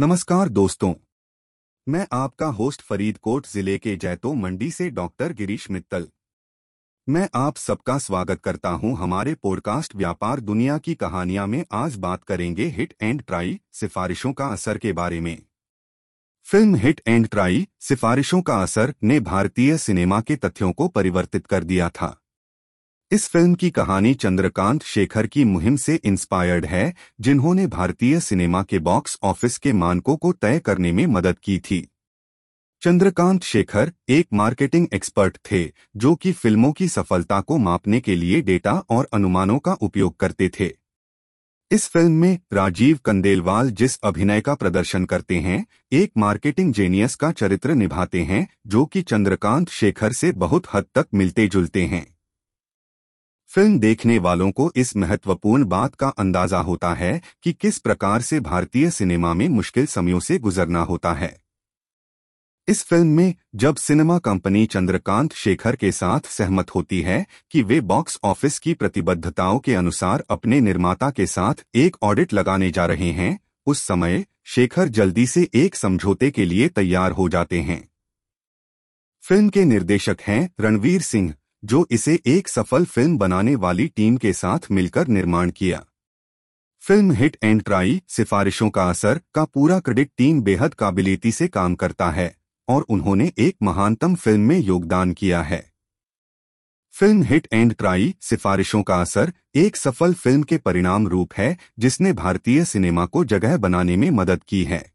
नमस्कार दोस्तों। मैं आपका होस्ट फरीदकोट ज़िले के जैतो मंडी से डॉक्टर गिरीश मित्तल। मैं आप सबका स्वागत करता हूँ हमारे पॉडकास्ट व्यापार दुनिया की कहानियाँ में आज बात करेंगे हिट एंड ट्राई सिफारिशों का असर के बारे में। फ़िल्म हिट एंड ट्राई सिफारिशों का असर ने भारतीय सिनेमा के तथ्यों को परिवर्तित कर दिया था। इस फ़िल्म की कहानी चंद्रकांत शेखर की मुहिम से इंस्पायर्ड है, जिन्होंने भारतीय सिनेमा के बॉक्स ऑफ़िस के मानकों को तय करने में मदद की थी। चंद्रकांत शेखर एक मार्केटिंग एक्सपर्ट थे, जो कि फ़िल्मों की सफलता को मापने के लिए डेटा और अनुमानों का उपयोग करते थे। इस फ़िल्म में राजीव कंदेलवाल जिस अभिनय का प्रदर्शन करते हैं, एक मार्केटिंग जेनियस का चरित्र निभाते हैं, जो कि चंद्रकांत शेखर से बहुत हद तक मिलते जुलते हैं। फ़िल्म देखने वालों को इस महत्वपूर्ण बात का अंदाज़ा होता है कि किस प्रकार से भारतीय सिनेमा में मुश्किल समयों से गुजरना होता है। इस फ़िल्म में जब सिनेमा कंपनी चंद्रकांत शेखर के साथ सहमत होती है कि वे बॉक्स ऑफ़िस की प्रतिबद्धताओं के अनुसार अपने निर्माता के साथ एक ऑडिट लगाने जा रहे हैं, उस समय शेखर जल्दी से एक समझौते के लिए तैयार हो जाते हैं। फ़िल्म के निर्देशक हैं रणवीर सिंह जो इसे एक सफल फ़िल्म बनाने वाली टीम के साथ मिलकर निर्माण किया। फ़िल्म हिट एंड ट्राई सिफारिशों का असर का पूरा क्रेडिट टीम बेहद काबिलियती से काम करता है और उन्होंने एक महानतम फ़िल्म में योगदान किया है। फ़िल्म हिट एंड ट्राई सिफारिशों का असर एक सफल फ़िल्म के परिणाम रूप है जिसने भारतीय सिनेमा को जगह बनाने में मदद की है।